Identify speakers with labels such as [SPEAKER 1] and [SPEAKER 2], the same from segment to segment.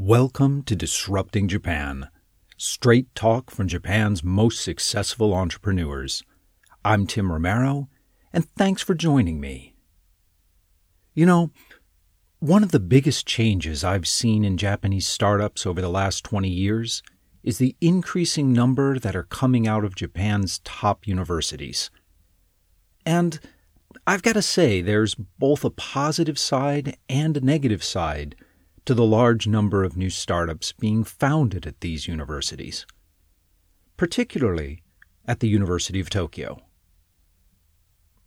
[SPEAKER 1] Welcome to Disrupting Japan, straight talk from Japan's most successful entrepreneurs. I'm Tim Romero, and thanks for joining me. You know, one of the biggest changes I've seen in Japanese startups over the last 20 years is the increasing number that are coming out of Japan's top universities. And I've got to say, there's both a positive side and a negative side to the large number of new startups being founded at these universities, particularly at the University of Tokyo.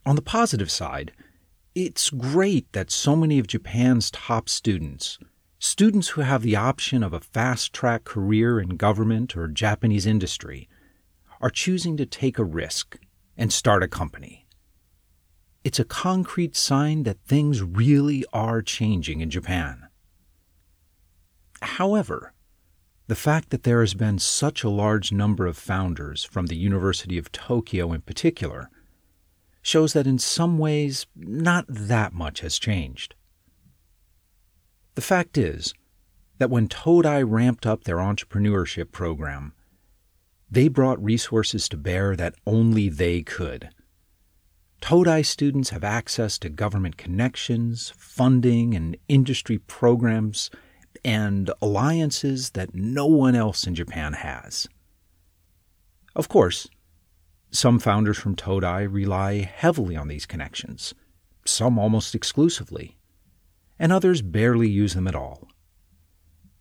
[SPEAKER 1] On the positive side, it's great that so many of Japan's top students, students who have the option of a fast track career in government or Japanese industry, are choosing to take a risk and start a company. It's a concrete sign that things really are changing in Japan. However, the fact that there has been such a large number of founders from the University of Tokyo in particular shows that in some ways not that much has changed. The fact is that when Todai ramped up their entrepreneurship program, they brought resources to bear that only they could. Todai students have access to government connections, funding, and industry programs and alliances that no one else in Japan has. Of course, some founders from Todai rely heavily on these connections, some almost exclusively, and others barely use them at all.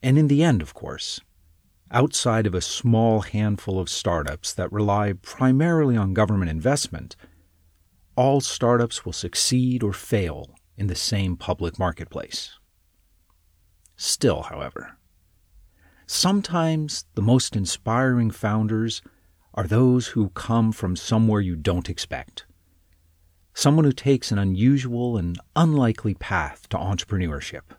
[SPEAKER 1] And in the end, of course, outside of a small handful of startups that rely primarily on government investment, all startups will succeed or fail in the same public marketplace. Still, however, sometimes the most inspiring founders are those who come from somewhere you don't expect. Someone who takes an unusual and unlikely path to entrepreneurship.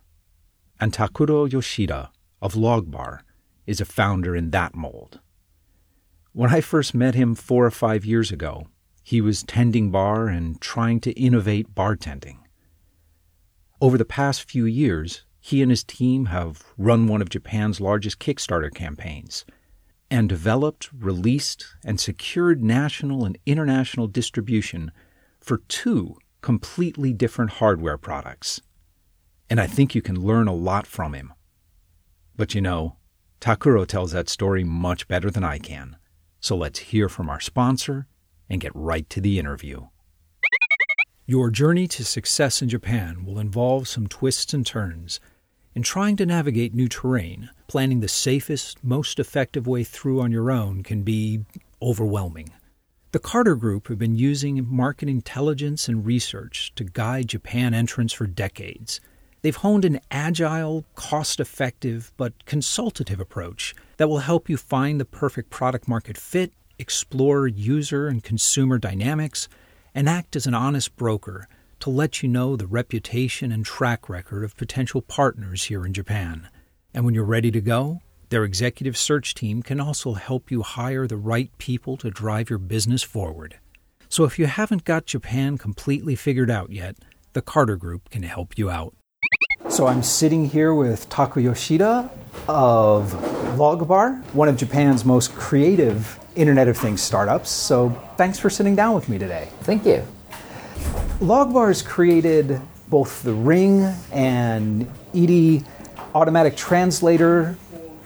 [SPEAKER 1] And Takuro Yoshida of Logbar is a founder in that mold. When I first met him four or five years ago, he was tending bar and trying to innovate bartending. Over the past few years, he and his team have run one of Japan's largest Kickstarter campaigns and developed, released, and secured national and international distribution for two completely different hardware products. And I think you can learn a lot from him. But you know, Takuro tells that story much better than I can. So let's hear from our sponsor and get right to the interview. Your journey to success in Japan will involve some twists and turns in trying to navigate new terrain, planning the safest, most effective way through on your own can be overwhelming. The Carter Group have been using market intelligence and research to guide Japan entrants for decades. They've honed an agile, cost effective, but consultative approach that will help you find the perfect product market fit, explore user and consumer dynamics, and act as an honest broker to let you know the reputation and track record of potential partners here in Japan. And when you're ready to go, their executive search team can also help you hire the right people to drive your business forward. So if you haven't got Japan completely figured out yet, the Carter Group can help you out. So I'm sitting here with Taku Yoshida of Logbar, one of Japan's most creative Internet of Things startups. So thanks for sitting down with me today.
[SPEAKER 2] Thank you.
[SPEAKER 1] Logbar has created both the Ring and Edie automatic translator.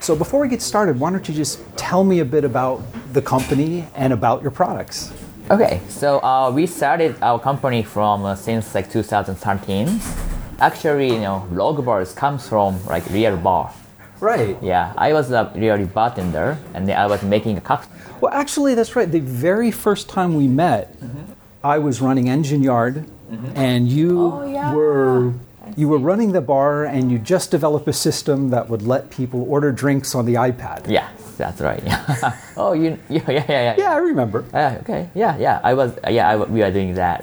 [SPEAKER 1] So before we get started, why don't you just tell me a bit about the company and about your products?
[SPEAKER 2] Okay, so uh, we started our company from uh, since like 2013. Actually, you know, log bars comes from like real bar.
[SPEAKER 1] Right.
[SPEAKER 2] Yeah, I was a real bartender, and I was making a cocktail.
[SPEAKER 1] Well, actually, that's right. The very first time we met, mm-hmm. I was running Engine Yard, mm-hmm. and you
[SPEAKER 2] oh, yeah.
[SPEAKER 1] were you were running the bar, and you just developed a system that would let people order drinks on the iPad.
[SPEAKER 2] Yeah, that's right. oh, you yeah yeah yeah yeah.
[SPEAKER 1] Yeah, I remember.
[SPEAKER 2] Yeah, okay. Yeah, yeah. I was yeah. I, we were doing that.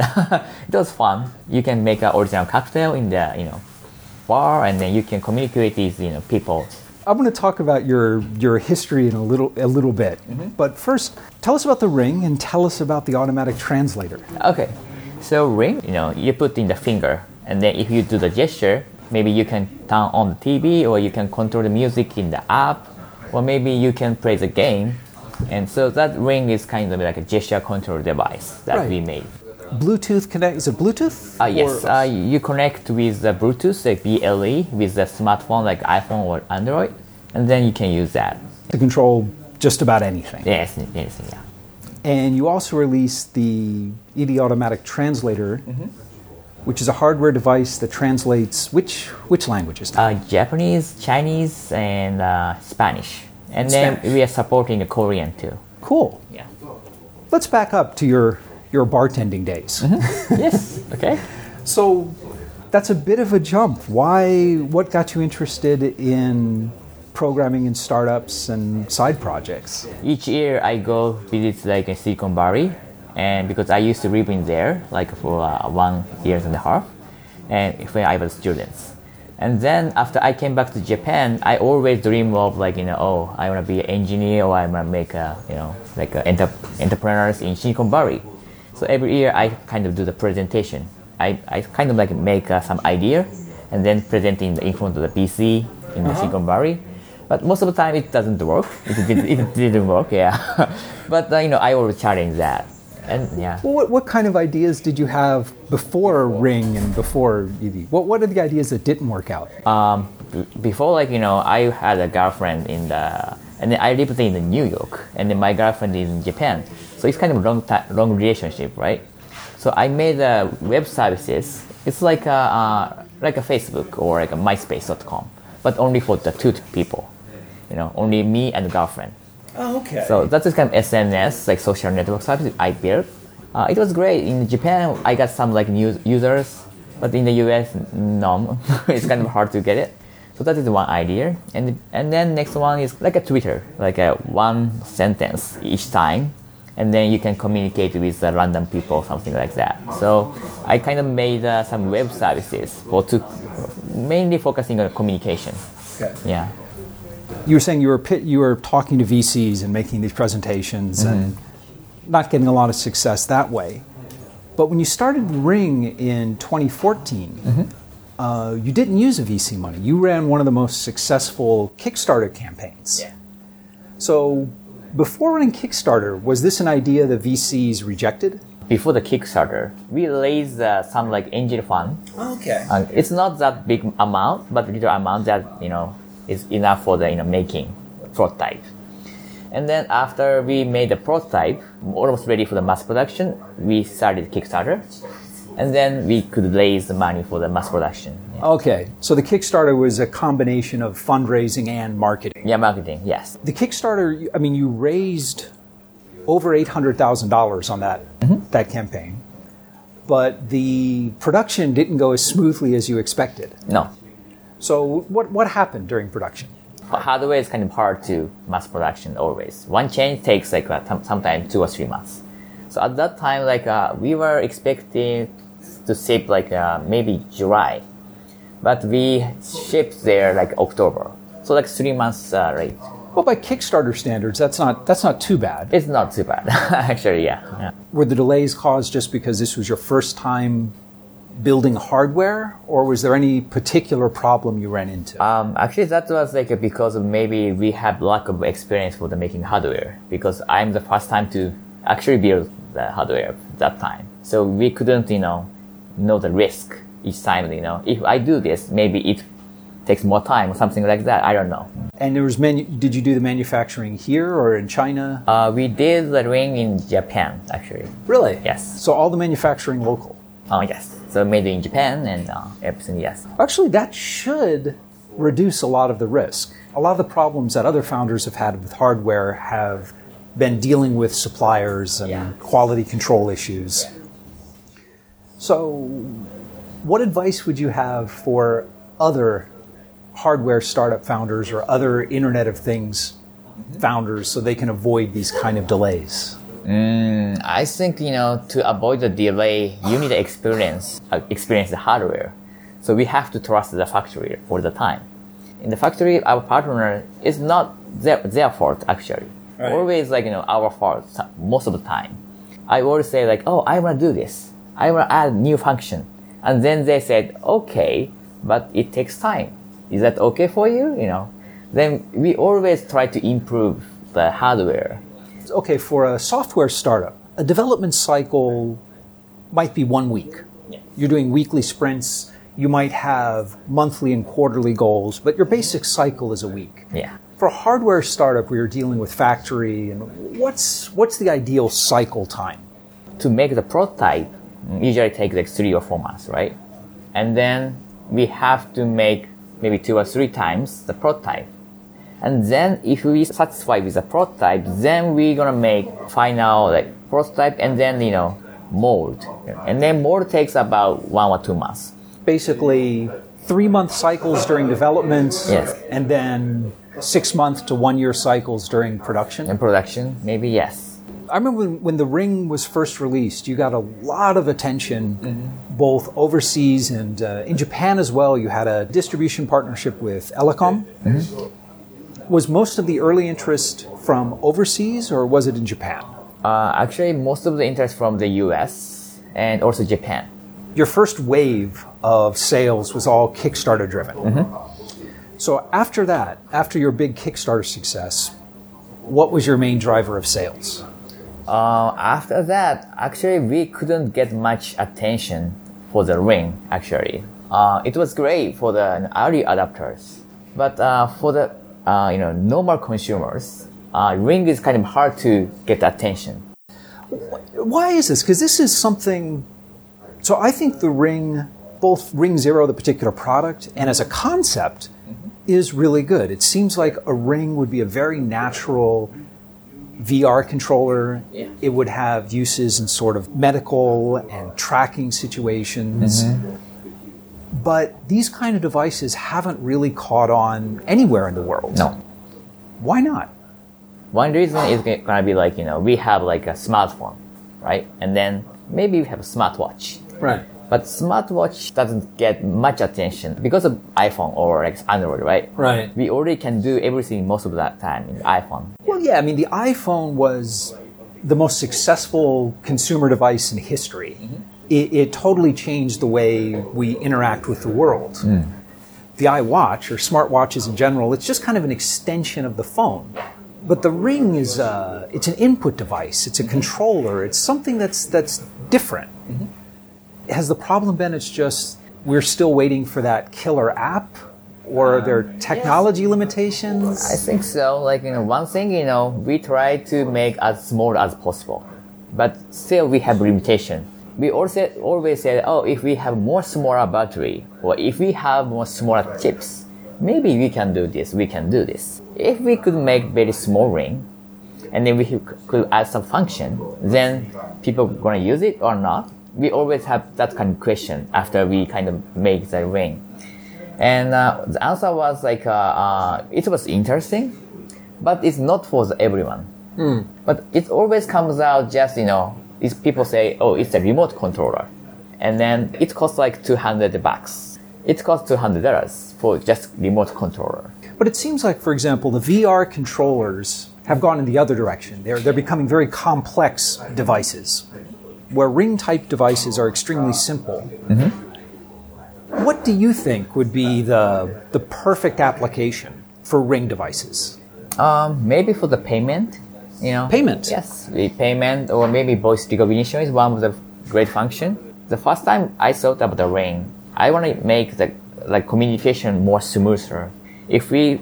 [SPEAKER 2] it was fun. You can make an original cocktail in the you know bar, and then you can communicate with these you know people
[SPEAKER 1] I'm going to talk about your your history in a little a little bit. Mm-hmm. But first, tell us about the ring and tell us about the automatic translator.
[SPEAKER 2] Okay. So ring, you know, you put in the finger and then if you do the gesture, maybe you can turn on the TV or you can control the music in the app or maybe you can play the game. And so that ring is kind of like a gesture control device that
[SPEAKER 1] Right.
[SPEAKER 2] we made.
[SPEAKER 1] Bluetooth connect. Is it Bluetooth?
[SPEAKER 2] Uh, yes, uh, you connect with the Bluetooth, like BLE, with the smartphone like iPhone or Android, and then you can use that.
[SPEAKER 1] to control just about anything.
[SPEAKER 2] Yes, yes, yeah.
[SPEAKER 1] And you also released the ED Automatic Translator, which is a hardware device that translates which which languages?
[SPEAKER 2] Uh, Japanese, Chinese, and uh, Spanish. And then we are supporting the Korean too.
[SPEAKER 1] cool.
[SPEAKER 2] Yeah.
[SPEAKER 1] Let's back up to your your bartending days.
[SPEAKER 2] yes. Okay.
[SPEAKER 1] So that's a bit of a jump. Why? What got you interested in programming in startups and side projects?
[SPEAKER 2] Each year I go visit like in Silicon Valley, and because I used to live in there like for uh, one year and a half, and when I was students. And then after I came back to Japan, I always dream of like you know oh I want to be an engineer or I want to make a you know like a enter- entrepreneurs in Silicon Valley. So every year I kind of do the presentation. I, I kind of like make uh, some idea and then present in, the, in front of the PC in the Silicon Valley. But most of the time it doesn't work. It, did, it didn't work, yeah. but uh, you know I always challenge that, and yeah.
[SPEAKER 1] Well, what, what kind of ideas did you have before Ring and before ED? What What are the ideas that didn't work out?
[SPEAKER 2] um, b- before like you know i had a girlfriend in the and then i lived in new york and then my girlfriend is in japan so it's kind of a long time long relationship right so i made a web services it's like a uh, like a facebook or like a myspace.com but only for the two people you know only me and girlfriend
[SPEAKER 1] Oh, okay.
[SPEAKER 2] so that's this kind of SNS, like social network service I built. Uh, it was great. In Japan, I got some like new users, but in the US, no. it's kind of hard to get it. So that is one idea. And, and then next one is like a Twitter, like a one sentence each time. And then you can communicate with the random people, something like that. So I kind of made uh, some web services for to mainly focusing on communication.
[SPEAKER 1] okay.
[SPEAKER 2] Yeah.
[SPEAKER 1] You were saying you were pit, you were talking to VCs and making these presentations and not getting a lot of success that way. But when you started Ring in 2014, uh, you didn't use a VC money. You ran one of the most successful Kickstarter campaigns. Yeah. So before running Kickstarter, was this an idea the VCs rejected?
[SPEAKER 2] Before the Kickstarter, we raised uh, some like angel fund
[SPEAKER 1] Okay.
[SPEAKER 2] Uh, it's not that big amount, but little amount that you know is enough for the you know making prototype. And then after we made the prototype, almost ready for the mass production, we started Kickstarter, and then we could raise the money for the mass production.
[SPEAKER 1] Okay. So the Kickstarter was a combination of fundraising and marketing.
[SPEAKER 2] yeah marketing, yes.
[SPEAKER 1] The Kickstarter, I mean, you raised over eight hundred thousand dollars on that that campaign, but the production didn't go as smoothly as you expected.
[SPEAKER 2] No,
[SPEAKER 1] So, what what happened during production?
[SPEAKER 2] hardware is kind of hard to mass production always. One change takes like uh, some- sometimes two or three months. So at that time, like uh, we were expecting to ship like uh, maybe July, but we shipped there like October. So like three months uh, late.
[SPEAKER 1] Well, by Kickstarter standards, that's not that's not too bad.
[SPEAKER 2] It's not too bad actually. Yeah. yeah.
[SPEAKER 1] Were the delays caused just because this was your first time building hardware, or was there any particular problem you ran into?
[SPEAKER 2] Um, actually, that was like because maybe we have lack of experience for the making hardware because I'm the first time to actually build the hardware that time. So we couldn't, you know, know the risk each time. You know, if I do this, maybe it takes more time or something like that. I don't know.
[SPEAKER 1] and there was manu- did you do the manufacturing here or in China?
[SPEAKER 2] Uh, we did the ring in Japan actually.
[SPEAKER 1] really?
[SPEAKER 2] Yes.
[SPEAKER 1] So all the manufacturing local.
[SPEAKER 2] Oh yes. So made in Japan and uh, everything. Yes.
[SPEAKER 1] Actually, that should reduce a lot of the risk. A lot of the problems that other founders have had with hardware have been dealing with suppliers and
[SPEAKER 2] Yeah.
[SPEAKER 1] quality control issues. So, what advice would you have for other hardware startup founders or other Internet of Things founders so they can avoid these kind of delays?
[SPEAKER 2] I think you know to avoid the delay, you need to experience uh, experience the hardware. So we have to trust the factory for the time. In the factory, our partner is not their, their fault actually. Always like you know our fault most of the time. I always say like, oh, I want to do this. I want to add new function, and then they said, okay, but it takes time. Is that okay for you? You know, then we always try to improve the hardware.
[SPEAKER 1] Okay, for a software startup, a development cycle might be one week. You're doing weekly sprints. You might have monthly and quarterly goals, but your basic cycle is a week.
[SPEAKER 2] Yeah.
[SPEAKER 1] For a hardware startup where you're dealing with factory, and what's what's the ideal cycle time?
[SPEAKER 2] To make the prototype, Mm, usually takes like three or four months, right? And then we have to make maybe two or three times the prototype. And then if we satisfied with the prototype, then we're gonna make final like prototype and then you know mold. And then mold takes about one or two months.
[SPEAKER 1] Basically, three month cycles during development,
[SPEAKER 2] Yes.
[SPEAKER 1] and then six month to one year cycles during production.
[SPEAKER 2] In production, maybe yes.
[SPEAKER 1] I remember when, when the Ring was first released, you got a lot of attention, both overseas and uh, in Japan as well. You had a distribution partnership with Elecom. Was most of the early interest from overseas, or was it in Japan?
[SPEAKER 2] Uh, actually, most of the interest from the U.S. and also Japan.
[SPEAKER 1] Your first wave of sales was all Kickstarter driven. So after that, after your big Kickstarter success, what was your main driver of sales?
[SPEAKER 2] Uh, after that, actually, we couldn't get much attention for the ring. Actually, uh, it was great for the early adapters, but uh, for the uh, you know normal consumers, uh, ring is kind of hard to get attention.
[SPEAKER 1] Why is this? Because this is something. So I think the Ring, both Ring Zero, the particular product, and as a concept, is really good. It seems like a Ring would be a very natural VR controller.
[SPEAKER 2] Yeah.
[SPEAKER 1] It would have uses in sort of medical and tracking situations. Mm-hmm. But these kind of devices haven't really caught on anywhere in the world.
[SPEAKER 2] No.
[SPEAKER 1] Why not?
[SPEAKER 2] One reason is gonna be like you know we have like a smartphone, right? And then maybe we have a smartwatch.
[SPEAKER 1] Right.
[SPEAKER 2] But smartwatch doesn't get much attention because of iPhone or like Android, right?
[SPEAKER 1] Right.
[SPEAKER 2] We already can do everything most of that time in iPhone.
[SPEAKER 1] Well, yeah, I mean, the iPhone was the most successful consumer device in history. Mm-hmm. It, it totally changed the way we interact with the world. Mm. The iWatch, or smartwatches in general, it's just kind of an extension of the phone. But the Ring is uh, it's an input device. It's a controller. It's something that's that's different. Mm-hmm. Has the problem been it's just we're still waiting for that killer app, or are there um, technology limitations?
[SPEAKER 2] I think so. Like you know, one thing you know, we try to make as small as possible, but still we have limitation. We also always say, oh, if we have more smaller battery or if we have more smaller chips, maybe we can do this. We can do this. If we could make very small ring, and then we could add some function, then people gonna use it or not? We always have that kind of question after we kind of make the ring. And uh, the answer was like, uh, uh, it was interesting, but it's not for the everyone. But it always comes out just, you know, it's people say, oh, it's a remote controller. And then it costs like 200 bucks. It costs $200 for just remote controller.
[SPEAKER 1] But it seems like, for example, the VR controllers have gone in the other direction. They're, they're becoming very complex devices, where ring type devices are extremely simple. What do you think would be the, the perfect application for ring devices?
[SPEAKER 2] Um, maybe for the payment, you know.
[SPEAKER 1] Payment?
[SPEAKER 2] Yes, the payment or maybe voice recognition is one of the great function. The first time I thought about the ring, I want to make the like communication more smoother. If we,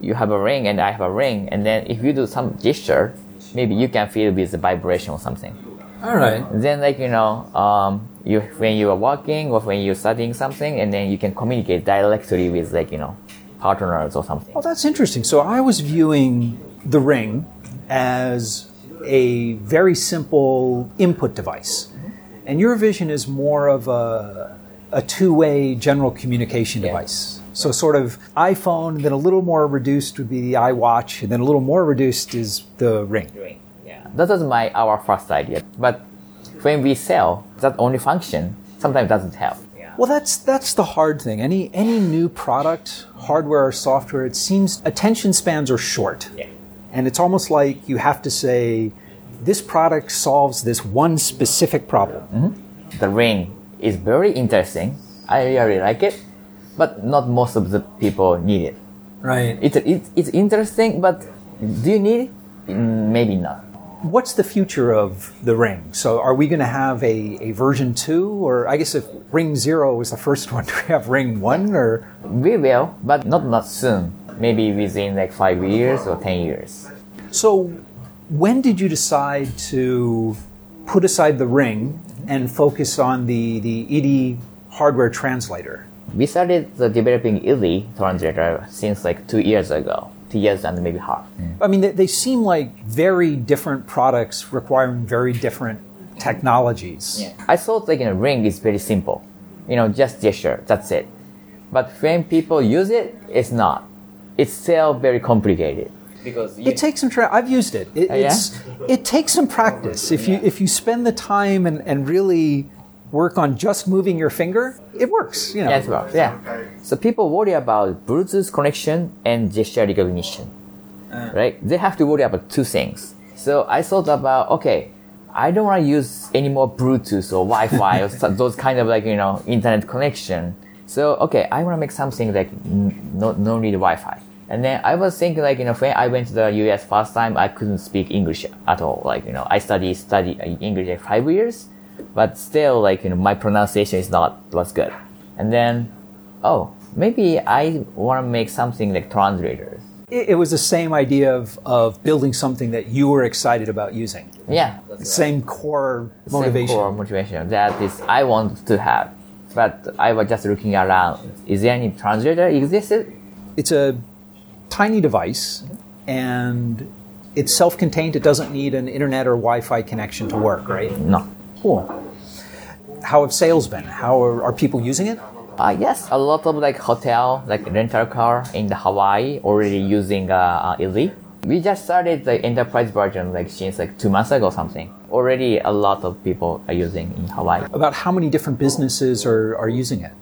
[SPEAKER 2] you have a ring and I have a ring, and then if you do some gesture, maybe you can feel with the vibration or something.
[SPEAKER 1] All right.
[SPEAKER 2] Then like you know, um, you when you are walking or when you're studying something, and then you can communicate directly with like you know, partners or something.
[SPEAKER 1] Well, that's interesting. So I was viewing the ring as a very simple input device, and your vision is more of a, a two-way general communication device. So sort of iPhone, then a little more reduced would be the iWatch, and then a little more reduced is the ring.
[SPEAKER 2] Yeah, that was my our first idea. But when we sell, that only function sometimes doesn't help.
[SPEAKER 1] Well, that's that's the hard thing. Any any new product, hardware or software, it seems attention spans are short,
[SPEAKER 2] Yeah.
[SPEAKER 1] and it's almost like you have to say, this product solves this one specific problem.
[SPEAKER 2] The ring is very interesting. I really like it, but not most of the people need it.
[SPEAKER 1] Right.
[SPEAKER 2] It's it's, it's interesting, but do you need it? Mm, Maybe not.
[SPEAKER 1] What's the future of the Ring? So, are we going to have a, a version two, or I guess if Ring Zero was the first one, do we have Ring One, or
[SPEAKER 2] We will, but not not soon. Maybe within like five years or ten years.
[SPEAKER 1] so? When did you decide to put aside the Ring and focus on the the ED hardware translator?
[SPEAKER 2] We started the developing ili translator since like two years ago, two years and maybe half.
[SPEAKER 1] I mean, they, they seem like very different products requiring very different technologies.
[SPEAKER 2] I thought like you know, ring is very simple, you know, just gesture, that's it. But when people use it, it's not. It's still very complicated. Because you,
[SPEAKER 1] It takes some. Tra- I've used it. it
[SPEAKER 2] Oh, yeah?
[SPEAKER 1] it's it takes some practice. If you if you spend the time and, and really work on just moving your finger, it works. You know.
[SPEAKER 2] Yes, well, yeah. So people worry about Bluetooth connection and gesture recognition, uh. right? They have to worry about two things. So I thought about, okay, I don't want to use any more Bluetooth or Wi-Fi or so- those kind of like you know internet connection. So okay, I want to make something like n- no no need Wi-Fi. And then I was thinking like you know when I went to the US first time, I couldn't speak English at all. Like you know I studied study English like five years, but still like you know my pronunciation is not was good. And then oh maybe I want to make something like translators.
[SPEAKER 1] It, it was the same idea of of building something that you were excited about using.
[SPEAKER 2] Yeah,
[SPEAKER 1] Same core motivation.
[SPEAKER 2] Same core motivation that is I want to have. But I was just looking around. Is there any translator existed?
[SPEAKER 1] It's a tiny device, and it's self-contained. It doesn't need an internet or Wi-Fi connection to work. Right.
[SPEAKER 2] No.
[SPEAKER 1] Cool. How have sales been? How are, are people using it?
[SPEAKER 2] Uh, yes, a lot of like hotel, like rental car in the Hawaii already using uh, uh. We just started the enterprise version like since like two months ago or something. Already a lot of people are using in Hawaii.
[SPEAKER 1] About how many different businesses are, are using it?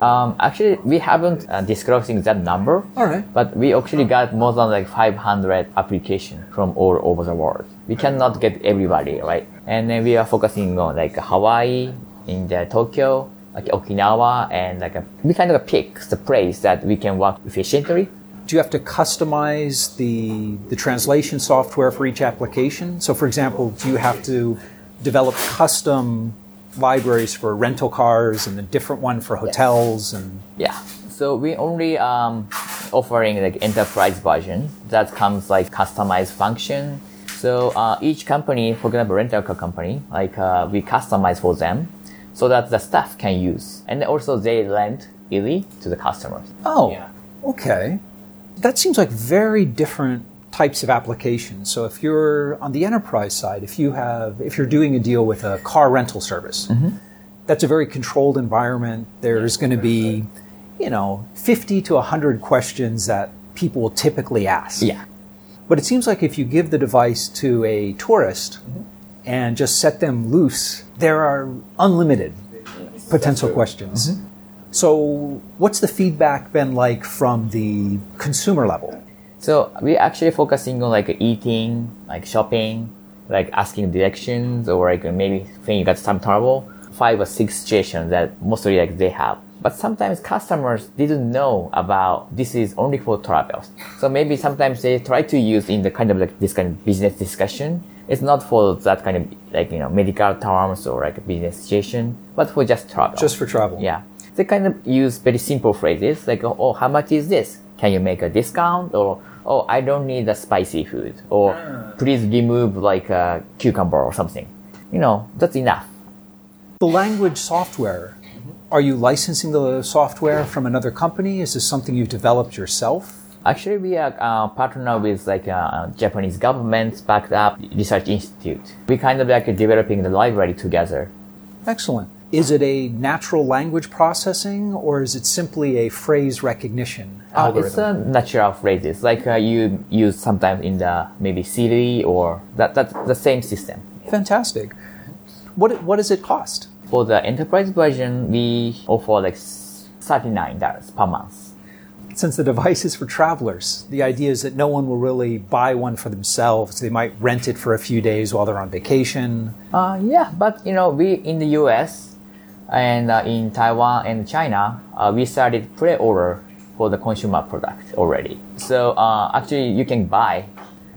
[SPEAKER 2] Um, actually, we haven't uh, disclosing that number.
[SPEAKER 1] All right.
[SPEAKER 2] But we actually got more than like 500 applications from all over the world. We cannot get everybody, right? And then we are focusing on like Hawaii, in the Tokyo, like Okinawa, and like a, we kind of pick the place that we can work efficiently.
[SPEAKER 1] Do you have to customize the, the translation software for each application? So, for example, do you have to develop custom libraries for rental cars and a different one for hotels? And
[SPEAKER 2] Yeah. So we only um, offering like enterprise version that comes like customized function. So uh, each company, for example, rental car company, like uh, we customize for them so that the staff can use, and also they lend ili to the customers.
[SPEAKER 1] oh, okay. That seems like very different types of applications. So, if you're on the enterprise side, if you have if you're doing a deal with a car rental service, mm-hmm. that's a very controlled environment. There's going to be, you know, 50 to 100 questions that people will typically ask.
[SPEAKER 2] Yeah.
[SPEAKER 1] But it seems like if you give the device to a tourist mm-hmm. and just set them loose, there are unlimited potential questions. Mm-hmm. So, what's the feedback been like from the consumer level?
[SPEAKER 2] So we're actually focusing on like eating, like shopping, like asking directions, or like maybe when you got some trouble, five or six situations that mostly like they have. But sometimes customers didn't know about this is only for travels. So maybe sometimes they try to use in the kind of like this kind of business discussion. It's not for that kind of like you know medical terms or like a business situation, but for just travel.
[SPEAKER 1] Just for travel.
[SPEAKER 2] Yeah. They kind of use very simple phrases like, oh, how much is this? Can you make a discount? Or, oh, I don't need the spicy food. Or, please remove like a cucumber or something. You know, that's enough.
[SPEAKER 1] The language software, are you licensing the software from another company? Is this something you developed yourself?
[SPEAKER 2] Actually, we are uh, partner with like uh, Japanese government backed up research institute. We kind of like developing the library together.
[SPEAKER 1] Excellent. Is it a natural language processing or is it simply a phrase recognition
[SPEAKER 2] Uh, it's a natural phrases like uh, you use sometimes in the maybe Siri or that that's the same system.
[SPEAKER 1] Fantastic. What, what does it cost?
[SPEAKER 2] For the enterprise version, we offer like $39 per month.
[SPEAKER 1] Since the device is for travelers, the idea is that no one will really buy one for themselves. They might rent it for a few days while they're on vacation.
[SPEAKER 2] Uh, yeah, but you know, we in the US, And uh, in Taiwan and China, uh, we started pre-order for the consumer product already. So uh, actually, you can buy.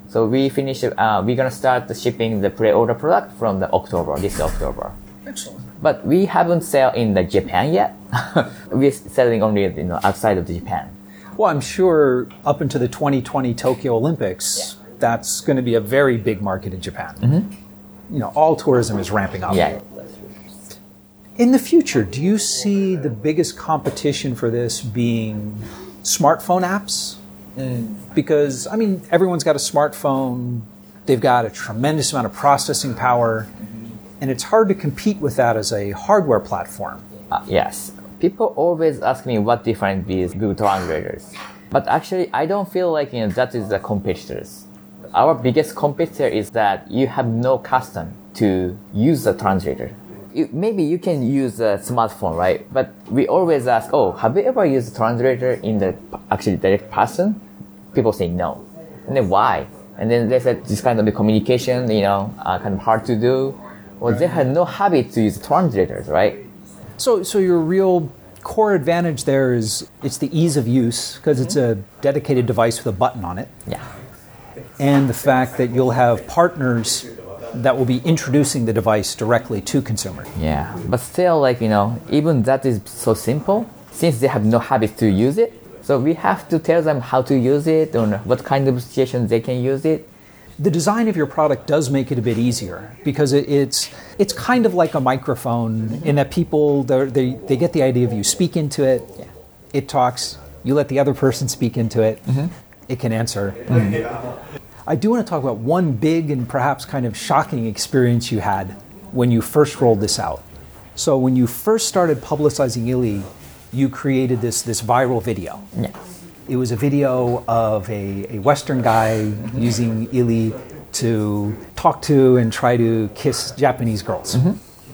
[SPEAKER 2] So we finish. Uh, we're gonna start the shipping the pre-order product from the October, this October.
[SPEAKER 1] Excellent.
[SPEAKER 2] But we haven't sell in the Japan yet. We're selling only you know, outside of the Japan.
[SPEAKER 1] Well, I'm sure up into the 2020 Tokyo Olympics, that's going to be a very big market in Japan. You know, all tourism is ramping up.
[SPEAKER 2] Yeah.
[SPEAKER 1] In the future, do you see the biggest competition for this being smartphone apps? Because, I mean, everyone's got a smartphone, they've got a tremendous amount of processing power, and it's hard to compete with that as a hardware platform.
[SPEAKER 2] Uh, yes. People always ask me what difference is Google Translators. But actually, I don't feel like you know that is the competitors. Our biggest competitor is that you have no custom to use the translator. You, maybe you can use a smartphone, right? But we always ask, oh, have you ever used a translator in the actually direct person? People say no. And then why? And then they said this kind of the communication, you know, uh, kind of hard to do. Well, they had no habit to use translators, right?
[SPEAKER 1] So, so your real core advantage there is it's the ease of use because it's a dedicated device with a button on it,
[SPEAKER 2] Yeah.
[SPEAKER 1] and the fact that you'll have partners that will be introducing the device directly to consumer.
[SPEAKER 2] Yeah, but still, like you know, even that is so simple. Since they have no habit to use it, so we have to tell them how to use it or what kind of situations they can use it.
[SPEAKER 1] The design of your product does make it a bit easier because it, it's it's kind of like a microphone in that people they're- they they get the idea of you speak into it, it talks, you let the other person speak into it, mm-hmm. it can answer. Mm-hmm. I do want to talk about one big and perhaps kind of shocking experience you had when you first rolled this out. So when you first started publicizing ili, you created this this viral video.
[SPEAKER 2] Yeah.
[SPEAKER 1] It was a video of a, a Western guy using ili to talk to and try to kiss Japanese girls.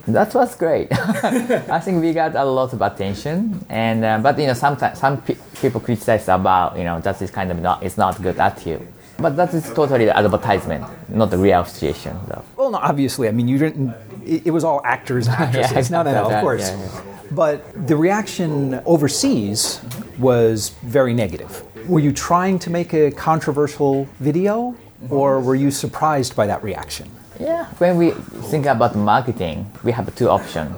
[SPEAKER 2] That was great. I think we got a lot of attention, and uh, but you know sometimes some pe- people criticize about you know that is kind of not it's not good attitude. But that is totally the advertisement, not the real situation. Though.
[SPEAKER 1] Well, no, obviously, I mean, you didn't. It, it was all actors and actresses. no, no, no, of course.
[SPEAKER 2] yeah, yeah.
[SPEAKER 1] But the reaction overseas was very negative. Were you trying to make a controversial video, or were you surprised by that reaction?
[SPEAKER 2] Yeah, when we think about marketing, we have two options.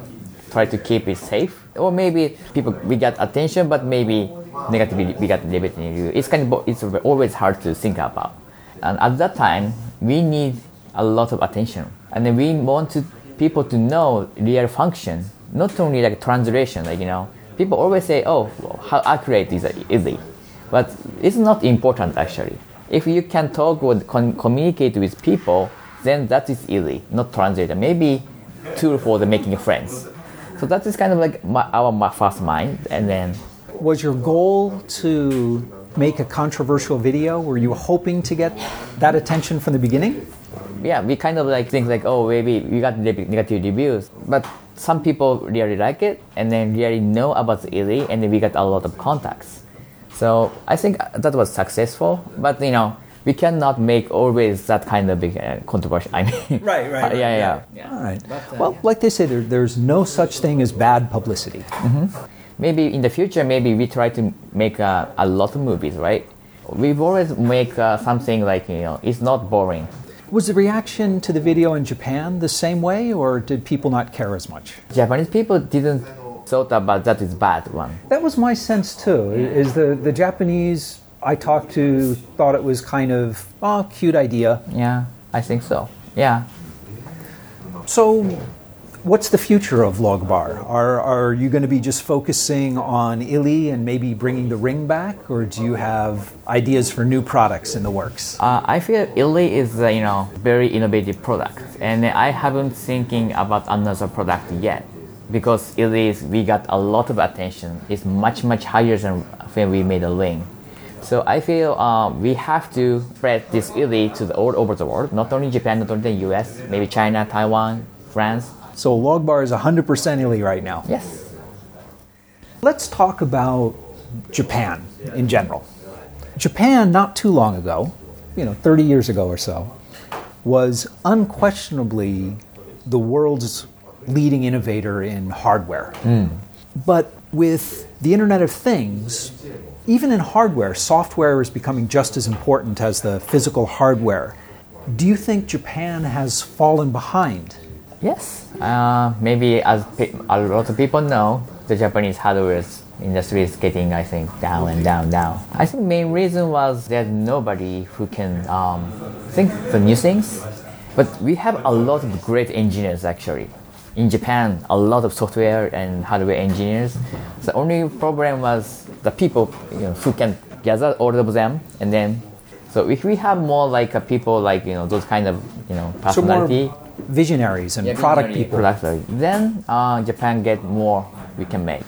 [SPEAKER 2] Try to keep it safe, or maybe people we get attention, but maybe negative review. It's kind of it's always hard to think about. And at that time, we need a lot of attention, and then we want to, people to know real function, not only like translation. Like you know, people always say, "Oh, how accurate is it?" Is it? But it's not important actually. If you can talk or con- communicate with people, then that is easy, not translator. Maybe tool for the making friends. So that is kind of like my, our my first mind, and then
[SPEAKER 1] Was your goal to make a controversial video? Were you hoping to get that attention from the beginning?
[SPEAKER 2] yeah, we kind of like think like, oh, maybe we got negative reviews, but some people really like it, and then really know about the ili, and then we got a lot of contacts. So I think that was successful, but you know, we cannot make always that kind of big uh, controversy. I mean,
[SPEAKER 1] Right, right,
[SPEAKER 2] Uh,
[SPEAKER 1] right,
[SPEAKER 2] yeah, yeah,
[SPEAKER 1] yeah. All right. well, like they say, there, there's no such thing as bad publicity.
[SPEAKER 2] Maybe in the future, maybe we try to make uh, a lot of movies, right? We've always make uh, something like you know, it's not boring.
[SPEAKER 1] Was the reaction to the video in Japan the same way, or did people not care as much?
[SPEAKER 2] Japanese people didn't thought about that is bad one.
[SPEAKER 1] That was my sense too. Is the the Japanese I talked to thought it was kind of oh cute idea.
[SPEAKER 2] Yeah, I think so. Yeah.
[SPEAKER 1] So, what's the future of Logbar? Are are you going to be just focusing on ili and maybe bringing the ring back, or do you have ideas for new products in the works?
[SPEAKER 2] Uh, I feel ili is uh, you know very innovative product, and I haven't thinking about another product yet because ili is we got a lot of attention. It's much much higher than when we made a ring. So I feel uh, we have to spread this ili to the all over the world, not only Japan, not only the U.S., maybe China, Taiwan, France.
[SPEAKER 1] So Logbar is 100% ili right now.
[SPEAKER 2] Yes.
[SPEAKER 1] Let's talk about Japan in general. Japan, not too long ago, you know, 30 years ago or so, was unquestionably the world's leading innovator in hardware. Hmm. But with the Internet of Things, even in hardware, software is becoming just as important as the physical hardware. Do you think Japan has fallen behind?
[SPEAKER 2] Yes, uh, maybe as pe- a lot of people know, the Japanese hardware industry is getting, I think, down and down, down. I think main reason was there's nobody who can um, think the new things. But we have a lot of great engineers actually. In Japan, a lot of software and hardware engineers. The only problem was the people you know, who can gather all of them, and then. So if we have more like uh, people like you know those kind of you know
[SPEAKER 1] So
[SPEAKER 2] personality,
[SPEAKER 1] visionaries and product people.
[SPEAKER 2] product, then uh, Japan get more we can make.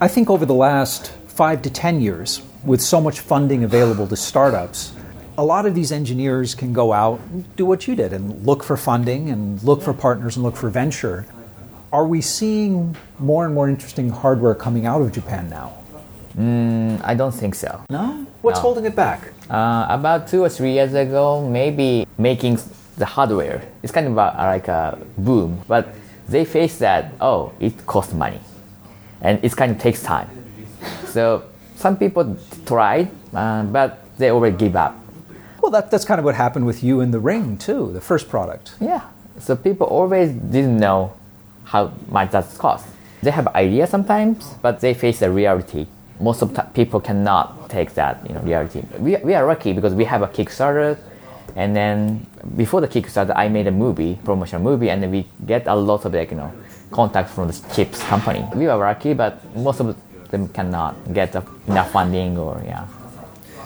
[SPEAKER 1] I think over the last five to 10 years, with so much funding available to startups, a lot of these engineers can go out and do what you did and look for funding and look for partners and look for venture. Are we seeing more and more interesting hardware coming out of Japan now?
[SPEAKER 2] I don't think so.
[SPEAKER 1] No? What's
[SPEAKER 2] No.
[SPEAKER 1] holding it back?
[SPEAKER 2] Uh, about two or three years ago, maybe making the hardware. It's kind of a, like a boom, but they face that oh, it costs money, and it kind of takes time. So some people tried, uh, but they already give up.
[SPEAKER 1] Well, that, that's kind of what happened with you in the ring, too, the first product.
[SPEAKER 2] Yeah. So people always didn't know how much that cost. They have ideas sometimes, but they face the reality. Most of the people cannot take that you know reality. We, we are lucky because we have a Kickstarter, and then before the Kickstarter, I made a movie, promotional movie, and we get a lot of like you know contact from the chips company. We are lucky, but most of them cannot get enough funding or yeah.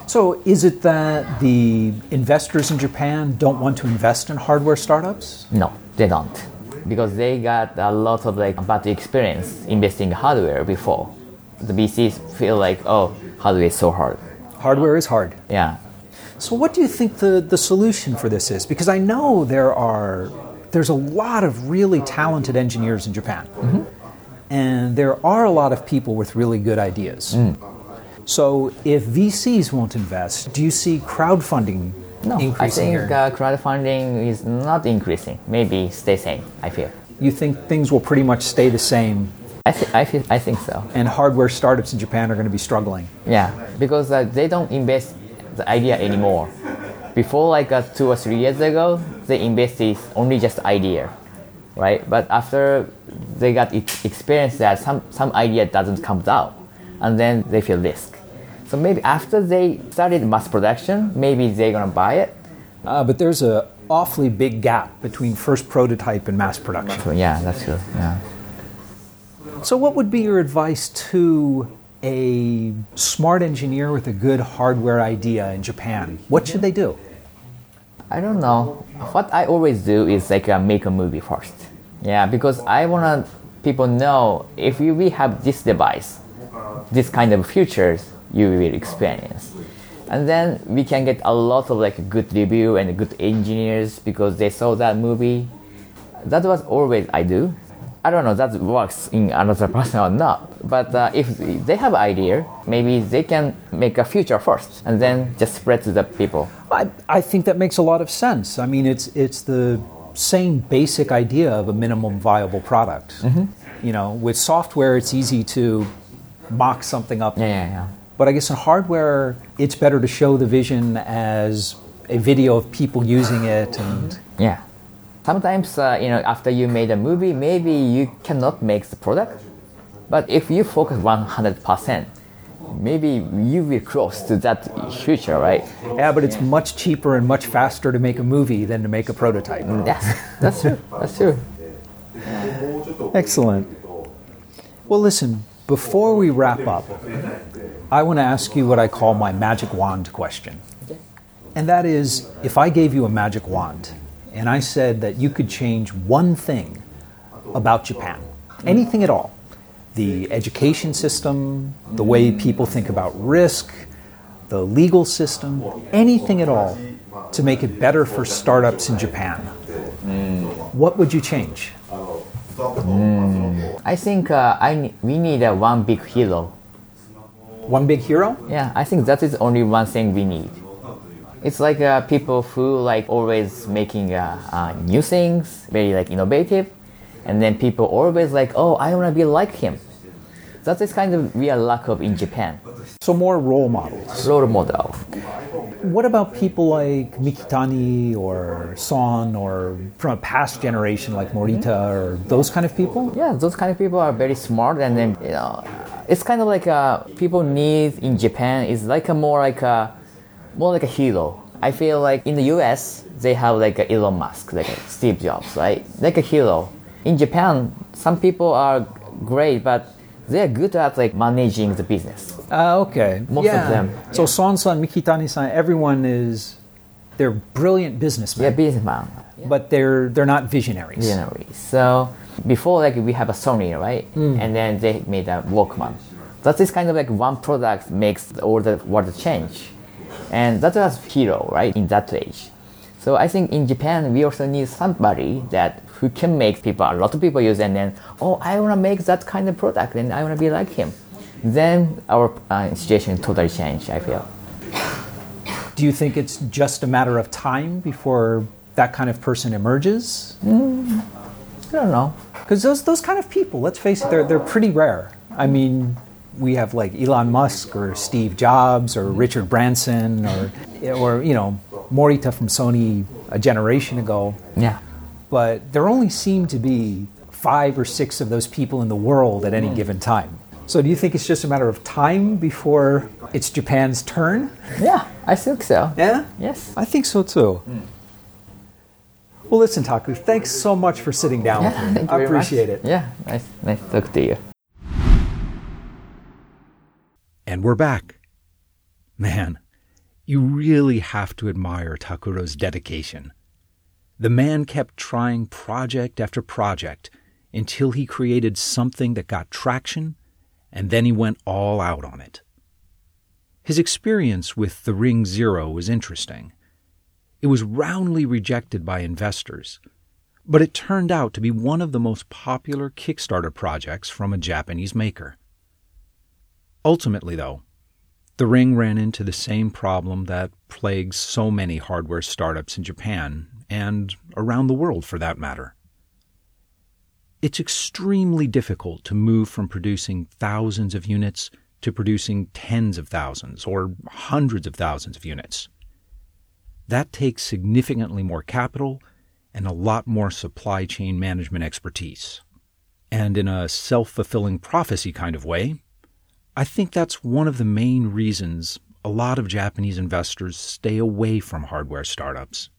[SPEAKER 1] So, is it that the investors in Japan don't want to invest in hardware startups?
[SPEAKER 2] No, they don't. Because they got a lot of like bad experience investing hardware before. The VCs feel like, oh, hardware is so hard.
[SPEAKER 1] Hardware is hard.
[SPEAKER 2] Yeah.
[SPEAKER 1] So, what do you think the, the solution for this is? Because I know there are there's a lot of really talented engineers in Japan, and there are a lot of people with really good ideas. So, if VCs won't invest, do you see crowdfunding increasing?
[SPEAKER 2] No, I think uh, crowdfunding is not increasing. Maybe stay same. I feel.
[SPEAKER 1] you think things will pretty much stay the same,
[SPEAKER 2] I, th- I. I think so.
[SPEAKER 1] and hardware startups in Japan are going to be struggling?
[SPEAKER 2] Yeah, because uh, they don't invest the idea anymore. Before, like uh, two or three years ago, they invested only just idea, right? But after they got experience that some some idea doesn't come out, and then they feel risk. So maybe after they started mass production, maybe they're gonna buy it.
[SPEAKER 1] Uh, but there's a awfully big gap between first prototype and mass production.
[SPEAKER 2] Yeah, that's true. Yeah.
[SPEAKER 1] So, what would be your advice to a smart engineer with a good hardware idea in Japan? What should they do?
[SPEAKER 2] I don't know. What I always do is like uh, make a movie first. Yeah, because I wanna people know if we have this device, this kind of features you will experience, and then we can get a lot of like good review and good engineers because they saw that movie. That was always I do. I don't know that works in another person or not, but uh, if they have idea, maybe they can make a future first and then just spread to the people.
[SPEAKER 1] I, I think that makes a lot of sense. I mean, it's it's the same basic idea of a minimum viable product. You know, with software, it's easy to mock something up.
[SPEAKER 2] Yeah, yeah, yeah.
[SPEAKER 1] But I guess in hardware, it's better to show the vision as a video of people using it and
[SPEAKER 2] Yeah. Sometimes, uh, you know, after you made a movie, maybe you cannot make the product. But if you focus 100%, maybe you will close to that future, right?
[SPEAKER 1] yeah, but it's much cheaper and much faster to make a movie than to make a prototype.
[SPEAKER 2] Yes, that's true. That's true.
[SPEAKER 1] Excellent. Well, listen, before we wrap up, I want to ask you what I call my magic wand question. And that is if I gave you a magic wand and I said that you could change one thing about Japan, anything at all, the education system, the way people think about risk, the legal system, anything at all to make it better for startups in Japan, mm. what would you change? Mm.
[SPEAKER 2] I think uh, I we need a one big hero.
[SPEAKER 1] One big hero?
[SPEAKER 2] Yeah, I think that is only one thing we need. It's like uh, people who like always making uh, uh, new things, very like innovative. and then people always like, oh, I want to be like him. That is kind of are lack of in Japan.
[SPEAKER 3] So more role models.
[SPEAKER 2] Role model.
[SPEAKER 3] What about people like Mikitani or Son or from a past generation like Morita or those kind of people?
[SPEAKER 2] Yeah, those kind of people are very smart, and then you know, it's kind of like a people need in Japan is like a more like a more like a hero. I feel like in the U.S. they have like a Elon Musk, like a Steve Jobs, right? Like a hero. In Japan, some people are great, but they're good at like managing the business.
[SPEAKER 3] Uh, okay.
[SPEAKER 2] Most of them,
[SPEAKER 3] So Son-san, Mikitani-san, everyone is they're brilliant businessmen,
[SPEAKER 2] They're businessman.
[SPEAKER 3] but they're they're not visionaries.
[SPEAKER 2] Visionary. So before like we have a Sony, right? And then they made a Walkman. That is kind of like one product makes all the world change. And that was hero, right, in that age. So I think in Japan we also need somebody that who can make people a lot of people use and then oh I wanna make that kind of product and I wanna be like him. Then our uh, situation totally change. I feel.
[SPEAKER 3] Do you think it's just a matter of time before that kind of person emerges?
[SPEAKER 2] I don't know.
[SPEAKER 3] Because those those kind of people, let's face it, they're they're pretty rare. I mean, we have like Elon Musk or Steve Jobs or Richard Branson or or you know Morita from Sony a generation ago.
[SPEAKER 2] Yeah.
[SPEAKER 3] but there only seem to be five or six of those people in the world at any hmm. given time. So, do you think it's just a matter of time before it's Japan's turn?
[SPEAKER 2] Yeah, I think so.
[SPEAKER 3] Yeah?
[SPEAKER 2] Yes.
[SPEAKER 3] I think so too. Hmm. Well, listen, Taku, thanks so much for sitting down with me.
[SPEAKER 2] Thank you
[SPEAKER 3] I appreciate
[SPEAKER 2] much.
[SPEAKER 3] it.
[SPEAKER 2] Yeah, nice, nice talk to you.
[SPEAKER 1] And we're back. Man, you really have to admire Takuro's dedication. The man kept trying project after project until he created something that got traction, and then he went all out on it. His experience with the Ring Zero was interesting. It was roundly rejected by investors, but it turned out to be one of the most popular Kickstarter projects from a Japanese maker. Ultimately, though, the Ring ran into the same problem that plagues so many hardware startups in Japan and around the world for that matter. It's extremely difficult to move from producing thousands of units to producing tens of thousands or hundreds of thousands of units. That takes significantly more capital and a lot more supply chain management expertise. And in a self fulfilling prophecy kind of way, I think that's one of the main reasons a lot of Japanese investors stay away from hardware startups.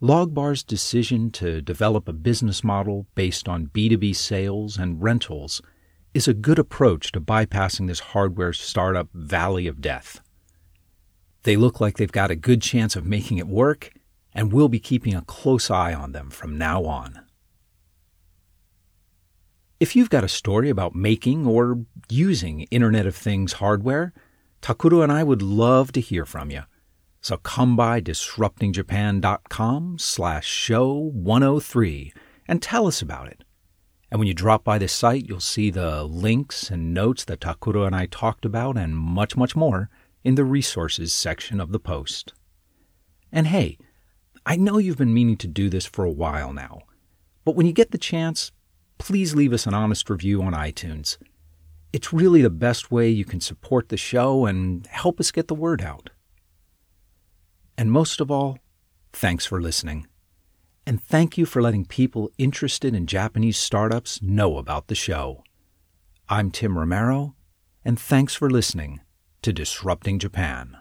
[SPEAKER 1] Logbar's decision to develop a business model based on B2B sales and rentals is a good approach to bypassing this hardware startup valley of death. They look like they've got a good chance of making it work, and we'll be keeping a close eye on them from now on. If you've got a story about making or using Internet of Things hardware, Takuro and I would love to hear from you. So come by disruptingjapan.com slash show 103 and tell us about it. And when you drop by the site, you'll see the links and notes that Takuro and I talked about and much, much more in the resources section of the post. And hey, I know you've been meaning to do this for a while now, but when you get the chance, please leave us an honest review on iTunes. It's really the best way you can support the show and help us get the word out. And most of all, thanks for listening. And thank you for letting people interested in Japanese startups know about the show. I'm Tim Romero, and thanks for listening to Disrupting Japan.